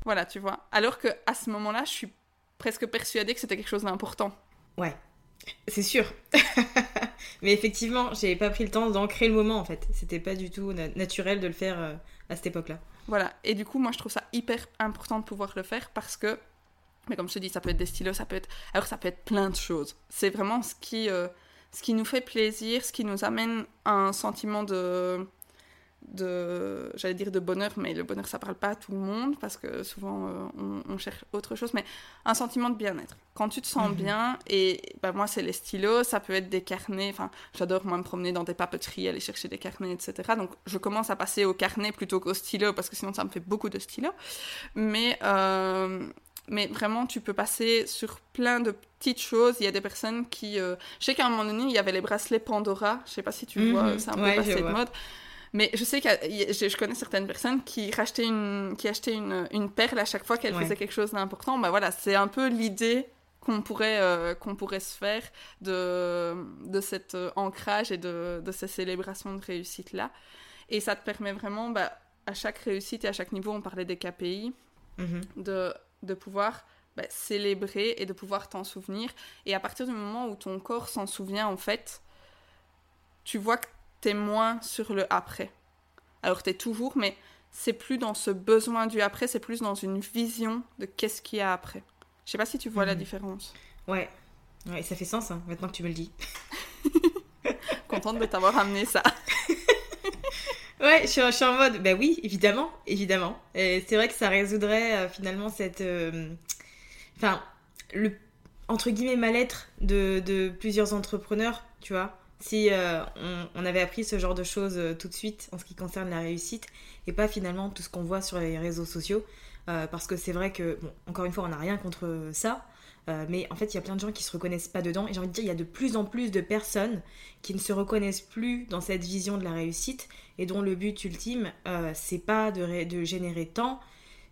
Voilà, tu vois. Alors que à ce moment-là, je suis presque persuadée que c'était quelque chose d'important. Ouais, c'est sûr. Mais effectivement, j'avais pas pris le temps d'ancrer le moment en fait. C'était pas du tout na- naturel de le faire euh, à cette époque-là. Voilà. Et du coup, moi, je trouve ça hyper important de pouvoir le faire parce que, mais comme je te dis, ça peut être des stylos, ça peut être, alors ça peut être plein de choses. C'est vraiment ce qui, euh, ce qui nous fait plaisir, ce qui nous amène un sentiment de, de, j'allais dire de bonheur, mais le bonheur, ça parle pas à tout le monde parce que souvent euh, on, on cherche autre chose, mais un sentiment de bien-être. Quand tu te sens Mhm. bien, et bah, moi, c'est les stylos, ça peut être des carnets, enfin, j'adore moi me promener dans des papeteries, aller chercher des carnets, etc. Donc, je commence à passer au carnet plutôt qu'au stylo parce que sinon, ça me fait beaucoup de stylos. Mais, euh, mais vraiment, tu peux passer sur plein de petites choses. Il y a des personnes qui. euh, Je sais qu'à un moment donné, il y avait les bracelets Pandora. Je sais pas si tu Mhm. vois, c'est un peu Ouais, passé de vois. mode. Mais je sais que je connais certaines personnes qui rachetaient une, qui achetaient une, une perle à chaque fois qu'elles Ouais. faisaient quelque chose d'important. Bah voilà, c'est un peu l'idée qu'on pourrait, euh, qu'on pourrait se faire de, de cet euh, ancrage et de, de ces célébrations de réussite-là. Et ça te permet vraiment, bah, à chaque réussite et à chaque niveau, on parlait des KPI, Mhm. de, de pouvoir bah, célébrer et de pouvoir t'en souvenir. Et à partir du moment où ton corps s'en souvient, en fait, tu vois que t'es moins sur le après. Alors t'es toujours, mais c'est plus dans ce besoin du après, c'est plus dans une vision de qu'est-ce qu'il y a après. Je sais pas si tu vois la Mhm. différence. Ouais. Ouais, ça fait sens hein, maintenant que tu me le dis. Contente de t'avoir amené ça. Ouais, je suis, en mode, bah oui, évidemment, évidemment. Et c'est vrai que ça résoudrait euh, finalement cette. euh, Enfin, le. Entre guillemets, mal-être de, plusieurs entrepreneurs, tu vois. Si euh, on, avait appris ce genre de choses tout de suite en ce qui concerne la réussite et pas finalement tout ce qu'on voit sur les réseaux sociaux. Parce que c'est vrai que, bon, encore une fois, on n'a rien contre ça. Euh, mais en fait, il y a plein de gens qui se reconnaissent pas dedans. Et j'ai envie de dire, il y a de plus en plus de personnes qui ne se reconnaissent plus dans cette vision de la réussite et dont le but ultime, euh, c'est pas de, de générer tant,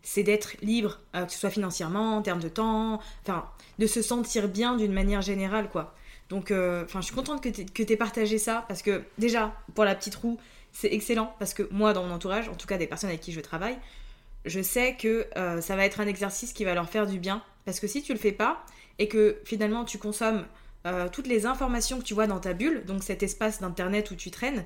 c'est d'être libre, euh, que ce soit financièrement, en termes de temps, enfin, de se sentir bien d'une manière générale, quoi. Donc, euh, enfin, je suis contente que tu aies partagé ça, parce que déjà, pour la petite roue, c'est excellent, parce que moi, dans mon entourage, en tout cas des personnes avec qui je travaille, je sais que ça va être un exercice qui va leur faire du bien, parce que si tu le fais pas, et que finalement tu consommes euh, toutes les informations que tu vois dans ta bulle, donc cet espace d'internet où tu traînes,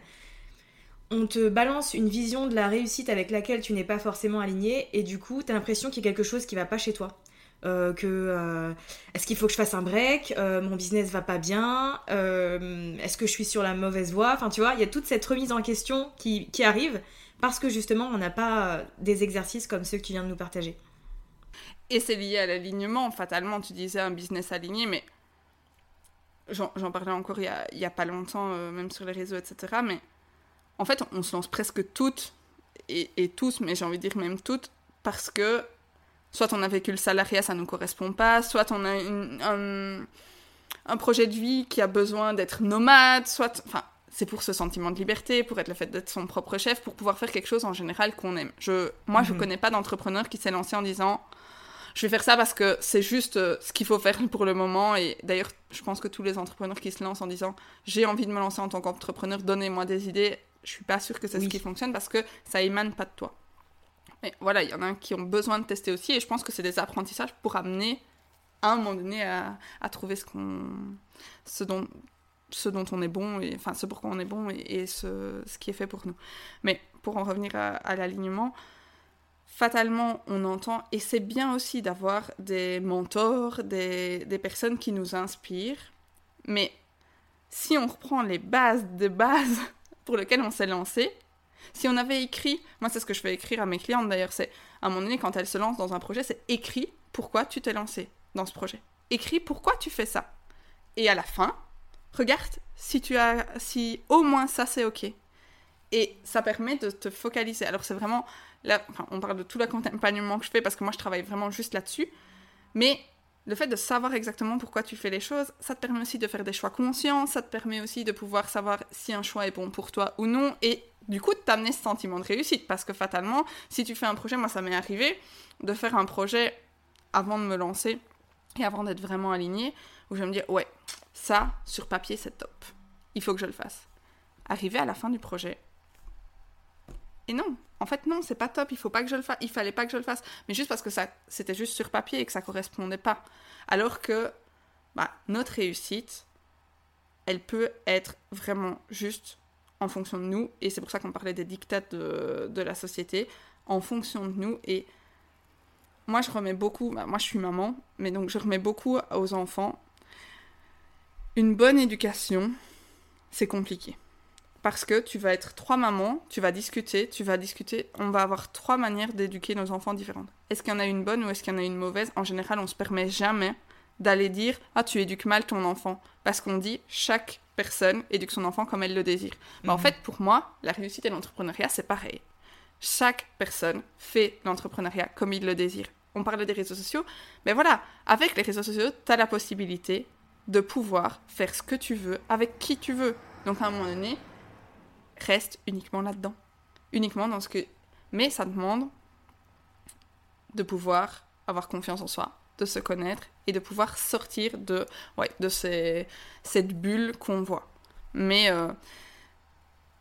on te balance une vision de la réussite avec laquelle tu n'es pas forcément aligné et du coup tu as l'impression qu'il y a quelque chose qui va pas chez toi. Euh, que euh, est-ce qu'il faut que je fasse un break? Mon business va pas bien? Est-ce que je suis sur la mauvaise voie? Enfin tu vois il y a toute cette remise en question qui, qui arrive parce que justement on n'a pas des exercices comme ceux que tu viens de nous partager Et c'est lié à l'alignement, fatalement. Tu disais un business aligné, mais j'en parlais encore il y a, pas longtemps, euh, même sur les réseaux, etc. Mais en fait, on se lance presque toutes et, tous, mais j'ai envie de dire même toutes, parce que soit on a vécu le salariat, ça ne nous correspond pas, soit on a un, un, projet de vie qui a besoin d'être nomade, soit... Enfin, c'est pour ce sentiment de liberté, pour être le fait d'être son propre chef, pour pouvoir faire quelque chose en général qu'on aime. Je, moi, je ne mhm. connais pas d'entrepreneur qui s'est lancé en disant je vais faire ça parce que c'est juste euh, ce qu'il faut faire pour le moment. Et d'ailleurs, je pense que tous les entrepreneurs qui se lancent en disant j'ai envie de me lancer en tant qu'entrepreneur, donnez-moi des idées, je suis pas sûre que c'est ce qui fonctionne parce que ça émane pas de toi. Mais voilà, il y en a qui ont besoin de tester aussi et je pense que c'est des apprentissages pour amener à un moment donné à, à trouver ce qu'on ce dont ce dont on est bon, et, enfin ce pourquoi on est bon et, ce, ce, qui est fait pour nous. Mais pour en revenir à, l'alignement, fatalement on entend, et c'est bien aussi d'avoir des mentors, des, des, personnes qui nous inspirent, mais si on reprend les bases de bases pour lesquelles on s'est lancé, si on avait écrit, moi c'est ce que je fais écrire à mes clientes d'ailleurs, c'est à moment donné quand elles se lancent dans un projet, c'est écrit pourquoi tu t'es lancé dans ce projet. Écris pourquoi tu fais ça. Et à la fin, regarde si tu as, si au moins ça c'est ok. Et ça permet de te focaliser. Alors c'est vraiment, on parle de tout l'accompagnement que je fais parce que moi je travaille vraiment juste là-dessus. Mais le fait de savoir exactement pourquoi tu fais les choses, ça te permet aussi de faire des choix conscients, ça te permet aussi de pouvoir savoir si un choix est bon pour toi ou non, et du coup de t'amener ce sentiment de réussite, parce que fatalement, si tu fais un projet, moi ça m'est arrivé de faire un projet avant de me lancer et avant d'être vraiment aligné, où je me dire, ouais, ça, sur papier, c'est top. Il faut que je le fasse. Arriver à la fin du projet. Et non, en fait non, c'est pas top, il faut pas que je le fasse, il fallait pas que je le fasse, mais juste parce que ça c'était juste sur papier et que ça correspondait pas. Alors que bah, notre réussite, elle peut être vraiment juste en fonction de nous, et c'est pour ça qu'on parlait des dictats de, de, la société, en fonction de nous, et moi je remets beaucoup, bah, moi je suis maman, mais donc je remets beaucoup aux enfants. Une bonne éducation, c'est compliqué. Parce que tu vas être trois mamans, tu vas discuter, tu vas discuter, on va avoir trois manières d'éduquer nos enfants différentes. Est-ce qu'il y en a une bonne ou est-ce qu'il y en a une mauvaise? En général, on se permet jamais d'aller dire Ah, tu éduques mal ton enfant. Parce qu'on dit chaque personne éduque son enfant comme elle le désire. Mais en mhm. fait, pour moi, la réussite et l'entrepreneuriat, c'est pareil. Chaque personne fait l'entrepreneuriat comme il le désire. On parle des réseaux sociaux, mais voilà, avec les réseaux sociaux, tu as la possibilité de pouvoir faire ce que tu veux avec qui tu veux. Donc à un moment donné, reste uniquement là-dedans. Uniquement dans ce que... Mais ça demande de pouvoir avoir confiance en soi, de se connaître et de pouvoir sortir de, ouais, de ces, cette bulle qu'on voit. Mais, euh,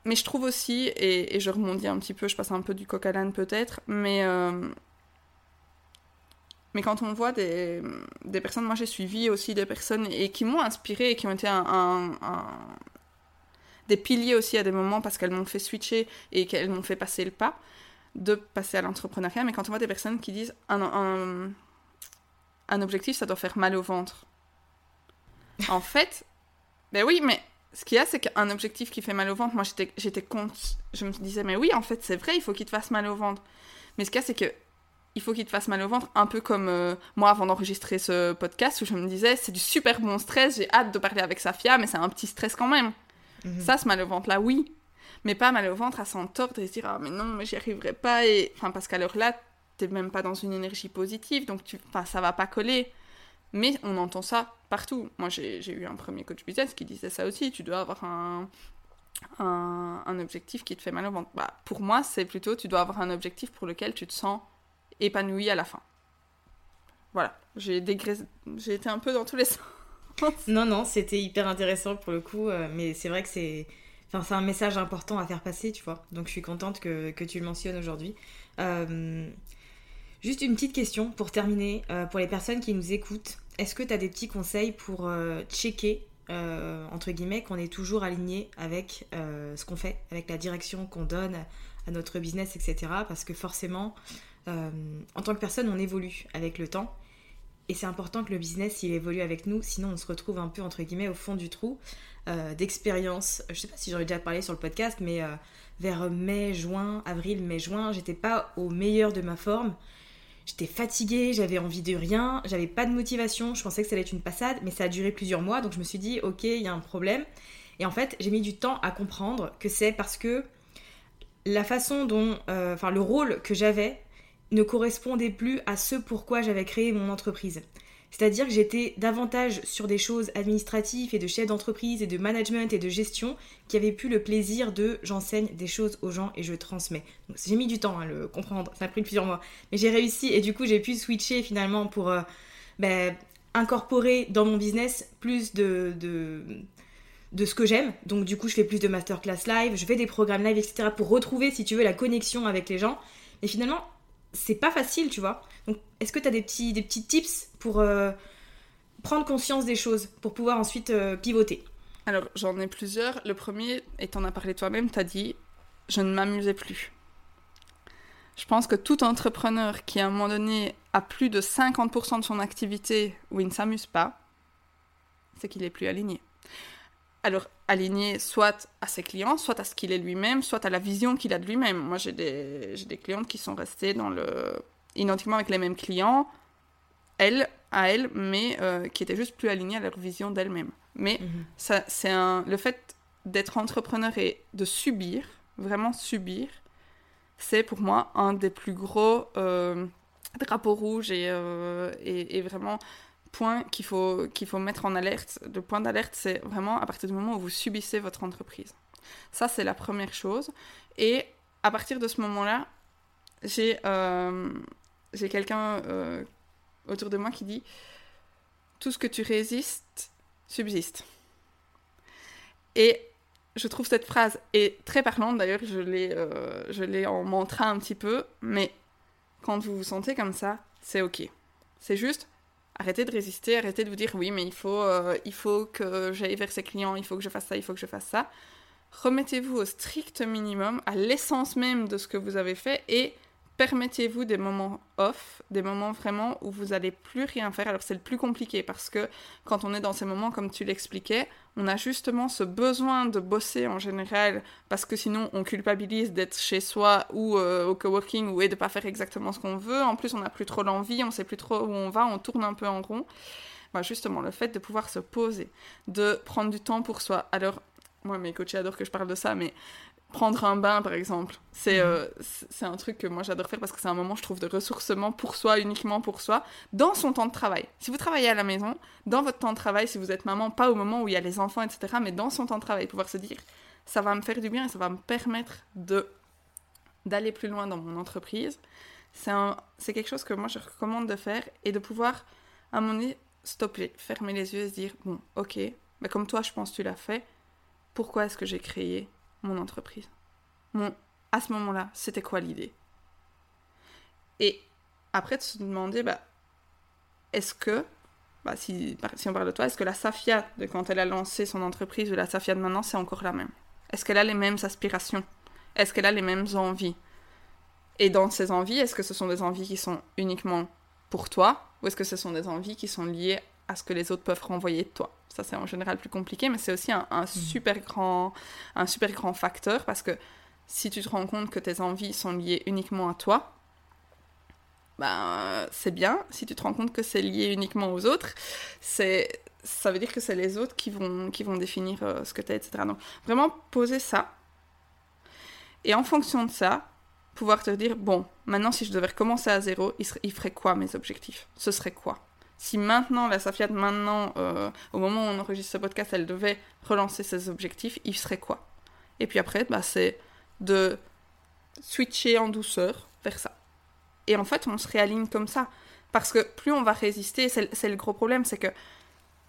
mais je trouve aussi, et, je remonte un petit peu, je passe un peu du coq à l'âne peut-être, mais euh, mais quand on voit des, des personnes, moi j'ai suivi aussi des personnes et qui m'ont inspiré et qui ont été un, des piliers aussi à des moments parce qu'elles m'ont fait switcher et qu'elles m'ont fait passer le pas de passer à l'entrepreneuriat. Mais quand on voit des personnes qui disent un, un, un objectif, ça doit faire mal au ventre. en fait, ben oui, mais ce qu'il y a, c'est qu'un objectif qui fait mal au ventre, moi j'étais, j'étais compte, je me disais, mais oui, en fait, c'est vrai, il faut qu'il te fasse mal au ventre. Mais ce qu'il y a, c'est que il faut qu'il te fasse mal au ventre, un peu comme euh, moi avant d'enregistrer ce podcast où je me disais c'est du super bon stress, j'ai hâte de parler avec Safia, mais c'est un petit stress quand même. Mhm. Ça, ce mal au ventre là, oui, mais pas mal au ventre à s'entordre et se dire ah mais non, mais j'y arriverai pas et enfin parce qu'à l'heure là t'es même pas dans une énergie positive donc tu, enfin ça va pas coller. Mais on entend ça partout. Moi j'ai eu un premier coach business qui disait ça aussi, tu dois avoir un, un, un objectif qui te fait mal au ventre. Bah, pour moi, c'est plutôt tu dois avoir un objectif pour lequel tu te sens épanoui à la fin. Voilà, j'ai j'ai été un peu dans tous les sens. Non, non, c'était hyper intéressant pour le coup, euh, mais c'est vrai que c'est enfin, un message important à faire passer, tu vois. Donc je suis contente que, que tu le mentionnes aujourd'hui. Euh, juste une petite question pour terminer, euh, pour les personnes qui nous écoutent, est-ce que tu as des petits conseils pour checker, entre guillemets, qu'on est toujours aligné avec ce qu'on fait, avec la direction qu'on donne à notre business, etc. Parce que forcément, en tant que personne, on évolue avec le temps. Et c'est important que le business, il évolue avec nous, sinon on se retrouve un peu, entre guillemets, au fond du trou euh, d'expérience. Je sais pas si j'en ai déjà parlé sur le podcast, mais euh, vers mai, juin, avril, mai, juin, j'étais pas au meilleur de ma forme. J'étais fatiguée, j'avais envie de rien, j'avais pas de motivation, je pensais que ça allait être une passade, mais ça a duré plusieurs mois, donc je me suis dit, ok, il y a un problème. Et en fait, j'ai mis du temps à comprendre que c'est parce que la façon dont, euh, enfin le rôle que j'avais ne correspondait plus à ce pourquoi j'avais créé mon entreprise. C'est-à-dire que j'étais davantage sur des choses administratives et de chef d'entreprise et de management et de gestion qui avaient plus le plaisir de j'enseigne des choses aux gens et je transmets. Donc j'ai mis du temps à le comprendre, ça a pris plusieurs mois. Mais j'ai réussi et du coup j'ai pu switcher finalement pour euh, ben, incorporer dans mon business plus de, de, de ce que j'aime. Donc du coup je fais plus de masterclass live, je fais des programmes live, etc. pour retrouver si tu veux la connexion avec les gens. Et finalement c'est pas facile, tu vois. Donc, est-ce que tu as des petits, des petits tips pour euh, prendre conscience des choses, pour pouvoir ensuite euh, pivoter? Alors, j'en ai plusieurs. Le premier, et t'en as parlé toi-même, t'as dit je ne m'amusais plus. Je pense que tout entrepreneur qui, à un moment donné, a plus de 50% de son activité où il ne s'amuse pas, c'est qu'il est plus aligné. Alors, aligné soit à ses clients, soit à ce qu'il est lui-même, soit à la vision qu'il a de lui-même. Moi, j'ai des, des clientes qui sont restées dans le identiquement avec les mêmes clients, elles, à elles, mais euh, qui étaient juste plus alignées à leur vision d'elles-mêmes. Mais mhm. ça, c'est un, le fait d'être entrepreneur et de subir, vraiment subir, c'est pour moi un des plus gros euh, drapeaux rouges et, euh, et, et, vraiment point qu'il faut, qu'il faut mettre en alerte. Le point d'alerte, c'est vraiment à partir du moment où vous subissez votre entreprise. Ça, c'est la première chose. Et à partir de ce moment-là, j'ai j'ai quelqu'un euh, autour de moi qui dit Tout ce que tu résistes subsiste. Et je trouve cette phrase est très parlante, d'ailleurs, je l'ai euh, en mantra un petit peu, mais quand vous vous sentez comme ça, c'est ok. C'est juste arrêtez de résister, arrêtez de vous dire oui, mais il faut, euh, il faut que j'aille vers ces clients, il faut que je fasse ça, il faut que je fasse ça. Remettez-vous au strict minimum, à l'essence même de ce que vous avez fait et permettez-vous des moments off, des moments vraiment où vous n'allez plus rien faire. Alors c'est le plus compliqué parce que quand on est dans ces moments, comme tu l'expliquais, on a justement ce besoin de bosser en général parce que sinon on culpabilise d'être chez soi ou euh, au coworking ou et de pas faire exactement ce qu'on veut. En plus on n'a plus trop l'envie, on sait plus trop où on va, on tourne un peu en rond. Bah, justement, le fait de pouvoir se poser, de prendre du temps pour soi. Alors, moi, mes coachs adorent que je parle de ça, mais prendre un bain, par exemple. Mhm. Euh, c'est un truc que moi j'adore faire parce que c'est un moment, je trouve, de ressourcement pour soi, uniquement pour soi, dans son temps de travail. Si vous travaillez à la maison, dans votre temps de travail, si vous êtes maman, pas au moment où il y a les enfants, etc., mais dans son temps de travail, pouvoir se dire, ça va me faire du bien et ça va me permettre de d'aller plus loin dans mon entreprise. C'est quelque chose que moi je recommande de faire et de pouvoir, à un moment donné, stopper, fermer les yeux et se dire, bon, ok, mais comme toi, je pense que tu l'as fait, pourquoi est-ce que j'ai créé mon entreprise. Mon, à ce moment-là, c'était quoi l'idée? Et après de se demander, bah, est-ce que, bah, si, si on parle de toi, est-ce que la Safia de quand elle a lancé son entreprise ou la Safia de maintenant, c'est encore la même? Est-ce qu'elle a les mêmes aspirations? Est-ce qu'elle a les mêmes envies? Et dans ces envies, est-ce que ce sont des envies qui sont uniquement pour toi ou est-ce que ce sont des envies qui sont liées à ce que les autres peuvent renvoyer de toi? Ça, c'est en général plus compliqué, mais c'est aussi un, mm. super grand, un super grand facteur parce que si tu te rends compte que tes envies sont liées uniquement à toi, ben, c'est bien. Si tu te rends compte que c'est lié uniquement aux autres, c'est ça veut dire que c'est les autres qui vont, qui vont définir euh, ce que tu es, etc. Donc, vraiment poser ça. Et en fonction de ça, pouvoir te dire, bon, maintenant, si je devais recommencer à zéro, il, il ferait quoi mes objectifs? Ce serait quoi? Si maintenant, la Safia maintenant, euh, au moment où on enregistre ce podcast, elle devait relancer ses objectifs, il serait quoi? Et puis après, bah, c'est de switcher en douceur vers ça. Et en fait, on se réaligne comme ça. Parce que plus on va résister, c'est le gros problème, c'est que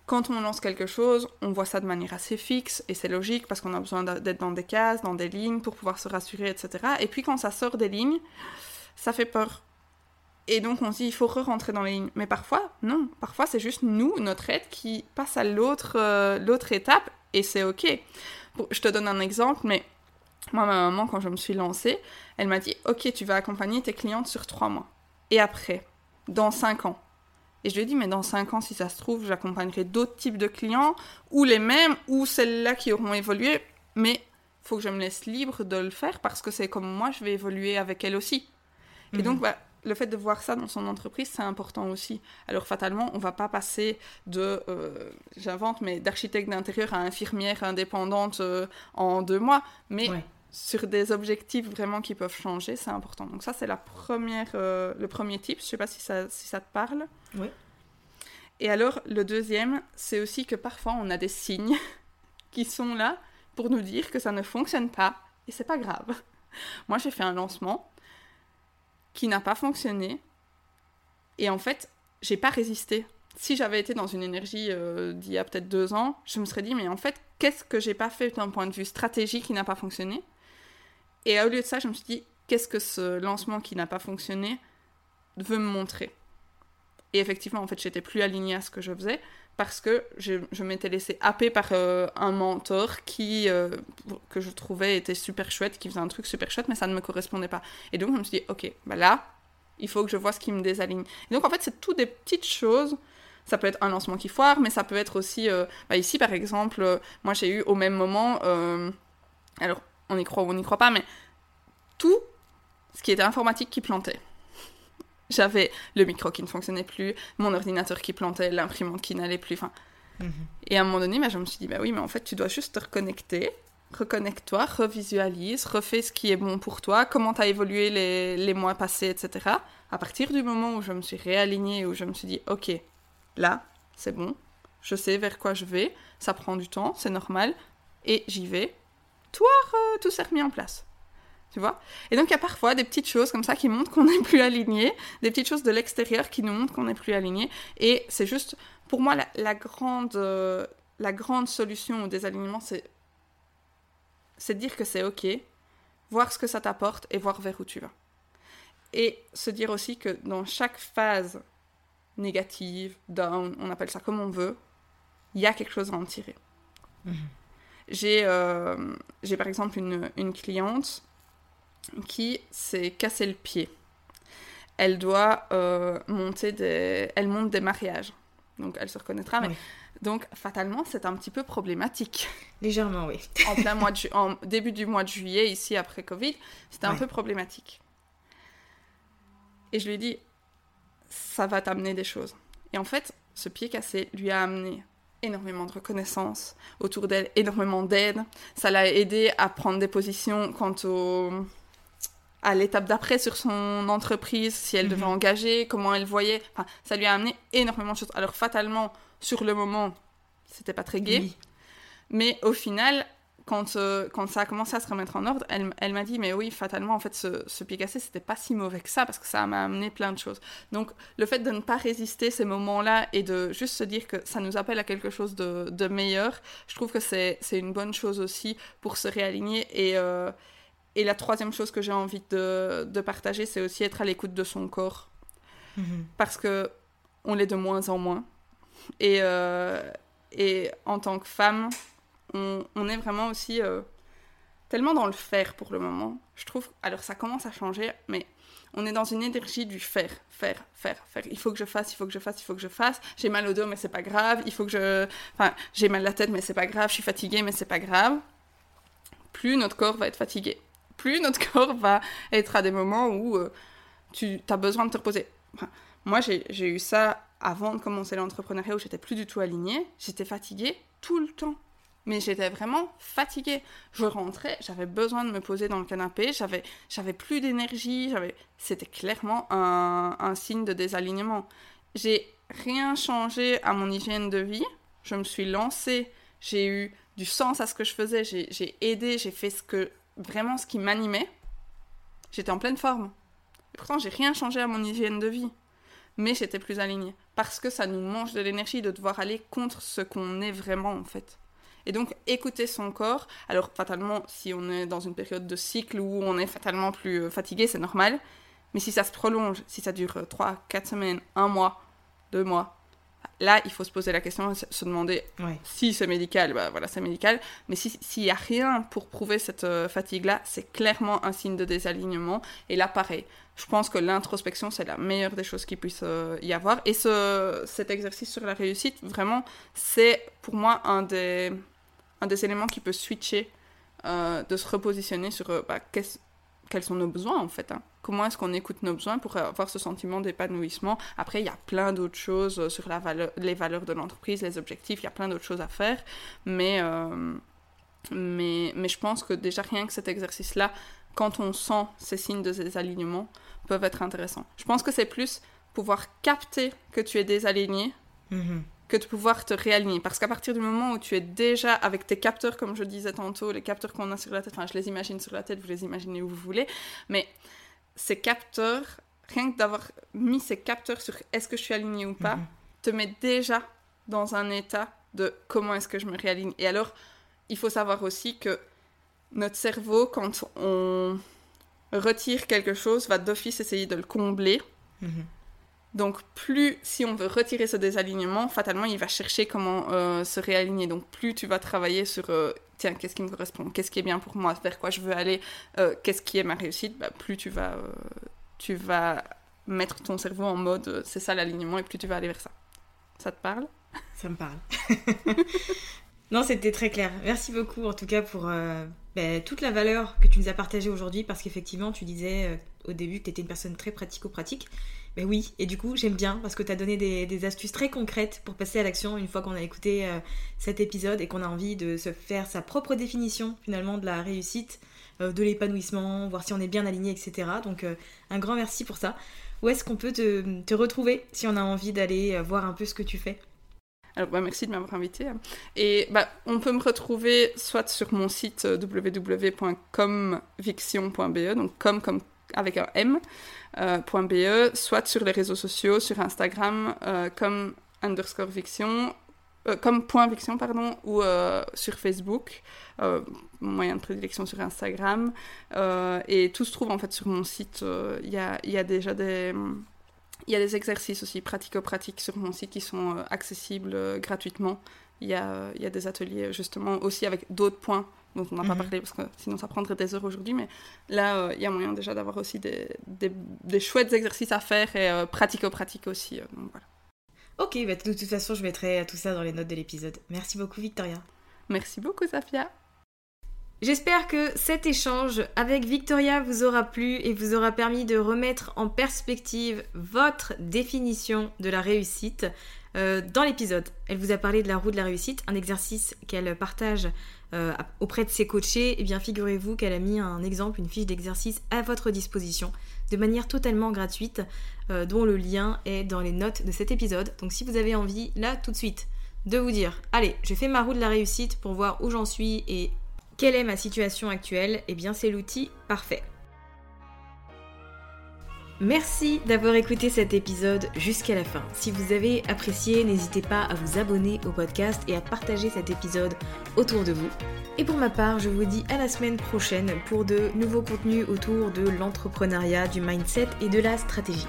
quand on lance quelque chose, on voit ça de manière assez fixe, et c'est logique parce qu'on a besoin d'être dans des cases, dans des lignes, pour pouvoir se rassurer, etc. Et puis quand ça sort des lignes, ça fait peur. Et donc on se dit, il faut re-rentrer dans les lignes. Mais parfois, non. Parfois, c'est juste nous, notre aide, qui passe à l'autre euh, l'autre étape, et c'est OK. je te donne un exemple, mais moi, ma maman, quand je me suis lancée, elle m'a dit, OK, tu vas accompagner tes clientes sur trois mois. Et après, dans cinq ans. Et je lui ai dit, mais dans cinq ans, si ça se trouve, j'accompagnerai d'autres types de clients, ou les mêmes, ou celles-là qui auront évolué, mais faut que je me laisse libre de le faire parce que c'est comme moi, je vais évoluer avec elle aussi. Et mhm. donc, bah, le fait de voir ça dans son entreprise, c'est important aussi. Alors fatalement, on va pas passer de, euh, j'invente, mais d'architecte d'intérieur à infirmière indépendante euh, en deux mois, mais sur des objectifs vraiment qui peuvent changer, c'est important. Donc ça, c'est la première, euh, le premier type. Je sais pas si ça, si ça te parle. Oui. Et alors, le deuxième, c'est aussi que parfois, on a des signes qui sont là pour nous dire que ça ne fonctionne pas, et c'est pas grave. Moi, j'ai fait un lancement qui n'a pas fonctionné, et en fait, j'ai pas résisté. Si j'avais été dans une énergie euh, d'il y a peut-être deux ans, je me serais dit, mais en fait, qu'est-ce que j'ai pas fait d'un point de vue stratégie qui n'a pas fonctionné? Et au lieu de ça, je me suis dit, qu'est-ce que ce lancement qui n'a pas fonctionné veut me montrer? Et effectivement, en fait, j'étais plus alignée à ce que je faisais parce que je, m'étais laissée happer par euh, un mentor qui, euh, que je trouvais était super chouette, qui faisait un truc super chouette, mais ça ne me correspondait pas. Et donc, je me suis dit, ok, bah là, il faut que je vois ce qui me désaligne. Et donc, en fait, c'est tout des petites choses. Ça peut être un lancement qui foire, mais ça peut être aussi, euh, bah ici par exemple, moi j'ai eu au même moment, alors on y croit ou on n'y croit pas, mais tout ce qui était informatique qui plantait. J'avais le micro qui ne fonctionnait plus, mon ordinateur qui plantait, l'imprimante qui n'allait plus. Enfin, mhm. Et à un moment donné, bah, je me suis dit, bah oui, mais en fait, tu dois juste te reconnecter, reconnecte-toi, revisualise, refais ce qui est bon pour toi, comment tu as évolué les, les, mois passés, etc. À partir du moment où je me suis réalignée, où je me suis dit, ok, là, c'est bon, je sais vers quoi je vais, ça prend du temps, c'est normal, et j'y vais, toi, euh, tout s'est remis en place. Tu vois Et donc, il y a parfois des petites choses comme ça qui montrent qu'on n'est plus aligné, des petites choses de l'extérieur qui nous montrent qu'on n'est plus aligné. Et c'est juste, pour moi, la, grande, euh, la grande solution au désalignement, c'est, c'est de dire que c'est OK, voir ce que ça t'apporte et voir vers où tu vas. Et se dire aussi que dans chaque phase négative, down, on appelle ça comme on veut, il y a quelque chose à en tirer. Mhm. Euh, j'ai par exemple une, une cliente qui s'est cassé le pied. Elle doit euh, monter des... Elle monte des mariages. Donc elle se reconnaîtra, mais... Donc fatalement, c'est un petit peu problématique. Légèrement, oui. en plein mois de en début du mois de juillet, ici après Covid, c'était un peu problématique. Et je lui ai dit, ça va t'amener des choses. Et en fait, ce pied cassé lui a amené énormément de reconnaissance autour d'elle, énormément d'aide. Ça l'a aidé à prendre des positions quant au à l'étape d'après sur son entreprise, si elle devait mhm. engager, comment elle voyait. Enfin, ça lui a amené énormément de choses. Alors fatalement, sur le moment, c'était pas très gai. Mais au final, quand, euh, quand ça a commencé à se remettre en ordre, elle, elle m'a dit Mais oui, fatalement, en fait, ce, ce pied cassé, c'était pas si mauvais que ça parce que ça m'a amené plein de choses. Donc, le fait de ne pas résister ces moments-là et de juste se dire que ça nous appelle à quelque chose de, de meilleur, je trouve que c'est une bonne chose aussi pour se réaligner. Et, euh, et la troisième chose que j'ai envie de, de partager, c'est aussi être à l'écoute de son corps. Mhm. Parce que on l'est de moins en moins. Et, euh, et en tant que femme, on, est vraiment aussi euh, tellement dans le faire pour le moment. Je trouve, alors ça commence à changer, mais on est dans une énergie du faire, faire, faire, faire. Il faut que je fasse, il faut que je fasse, il faut que je fasse. J'ai mal au dos, mais c'est pas grave. Il faut que je. Enfin, j'ai mal à la tête, mais c'est pas grave. Je suis fatiguée, mais c'est pas grave. Plus notre corps va être fatigué. Plus notre corps va être à des moments où euh, tu as besoin de te reposer. moi, j'ai eu ça avant de commencer l'entrepreneuriat où j'étais plus du tout alignée. J'étais fatiguée tout le temps. Mais j'étais vraiment fatiguée. Je rentrais, j'avais besoin de me poser dans le canapé, j'avais, plus d'énergie, j'avais... c'était clairement un, un signe de désalignement. J'ai rien changé à mon hygiène de vie. Je me suis lancée, j'ai eu du sens à ce que je faisais, j'ai aidé, j'ai fait ce que vraiment ce qui m'animait. J'étais en pleine forme. Et pourtant, j'ai rien changé à mon hygiène de vie. Mais j'étais plus alignée. Parce que ça nous mange de l'énergie de devoir aller contre ce qu'on est vraiment, en fait. Et donc, écouter son corps. Alors, fatalement, si on est dans une période de cycle où on est fatalement plus euh, fatigué, c'est normal. Mais si ça se prolonge, si ça dure 3, 4 semaines, 1 mois, 2 mois, là, il faut se poser la question, se demander si c'est médical, bah voilà, c'est médical. Mais s'il n'y a rien pour prouver cette euh, fatigue-là, c'est clairement un signe de désalignement. Et là, pareil, je pense que l'introspection, c'est la meilleure des choses qu'il puisse euh, y avoir. Et ce, cet exercice sur la réussite, vraiment, c'est pour moi un des un des éléments qui peut switcher, euh, de se repositionner sur bah, quels sont nos besoins en fait. Hein. Comment est-ce qu'on écoute nos besoins pour avoir ce sentiment d'épanouissement? Après, il y a plein d'autres choses euh, sur les valeurs de l'entreprise, les objectifs, il y a plein d'autres choses à faire. Mais, Mais, mais je pense que déjà rien que cet exercice-là, quand on sent ces signes de désalignement, peuvent être intéressants. Je pense que c'est plus pouvoir capter que tu es désaligné Mhm. Que de pouvoir te réaligner. Parce qu'à partir du moment où tu es déjà avec tes capteurs, comme je disais tantôt, les capteurs qu'on a sur la tête, enfin je les imagine sur la tête, vous les imaginez où vous voulez, mais ces capteurs, rien que d'avoir mis ces capteurs sur est-ce que je suis aligné ou pas, Mhm. te met déjà dans un état de comment est-ce que je me réaligne. Et alors, il faut savoir aussi que notre cerveau, quand on retire quelque chose, va d'office essayer de le combler. Mhm. Donc, plus si on veut retirer ce désalignement, fatalement, il va chercher comment euh, se réaligner. Donc, plus tu vas travailler sur euh, tiens, qu'est-ce qui me correspond, qu'est-ce qui est bien pour moi, vers quoi je veux aller, euh, qu'est-ce qui est ma réussite, bah, plus tu vas, tu vas mettre ton cerveau en mode c'est ça l'alignement et plus tu vas aller vers ça. Ça te parle? Ça me parle. non, c'était très clair. Merci beaucoup en tout cas pour ben, toute la valeur que tu nous as partagée aujourd'hui parce qu'effectivement, tu disais au début que tu étais une personne très pratico-pratique. Ben oui, et du coup, j'aime bien parce que tu as donné des, astuces très concrètes pour passer à l'action une fois qu'on a écouté euh, cet épisode et qu'on a envie de se faire sa propre définition finalement de la réussite, euh, de l'épanouissement, voir si on est bien aligné, etc. Donc, euh, un grand merci pour ça. Où est-ce qu'on peut te, retrouver si on a envie d'aller voir un peu ce que tu fais? Alors, bah, merci de m'avoir invité. Et bah, on peut me retrouver soit sur mon site www.comviction.be, donc com comme avec un M, .be, soit sur les réseaux sociaux, sur Instagram, euh, comme underscore viction, euh, comme point viction, pardon, ou euh, sur Facebook, euh, moyen de prédilection sur Instagram. Euh, et tout se trouve en fait sur mon site. euh, Il y, a, déjà des. Il y a des exercices aussi pratico-pratiques sur mon site qui sont euh, accessibles euh, gratuitement. Euh, il y a des ateliers justement aussi avec d'autres points dont on n'a pas Mhm. parlé parce que sinon ça prendrait des heures aujourd'hui. Mais là, euh, il y a moyen déjà d'avoir aussi des, des, des chouettes exercices à faire et euh, pratico-pratiques aussi. euh, donc voilà. Ok, bah, de toute façon, je mettrai tout ça dans les notes de l'épisode. Merci beaucoup, Victoria. Merci beaucoup, Safia. J'espère que cet échange avec Victoria vous aura plu et vous aura permis de remettre en perspective votre définition de la réussite. Euh, dans l'épisode, elle vous a parlé de la roue de la réussite, un exercice qu'elle partage euh, auprès de ses coachés. Et bien, figurez-vous qu'elle a mis un exemple, une fiche d'exercice à votre disposition de manière totalement gratuite, euh, dont le lien est dans les notes de cet épisode. Donc, si vous avez envie, là, tout de suite, de vous dire, allez, je fais ma roue de la réussite pour voir où j'en suis et quelle est ma situation actuelle Eh bien, c'est l'outil parfait. Merci d'avoir écouté cet épisode jusqu'à la fin. Si vous avez apprécié, n'hésitez pas à vous abonner au podcast et à partager cet épisode autour de vous. Et pour ma part, je vous dis à la semaine prochaine pour de nouveaux contenus autour de l'entrepreneuriat, du mindset et de la stratégie.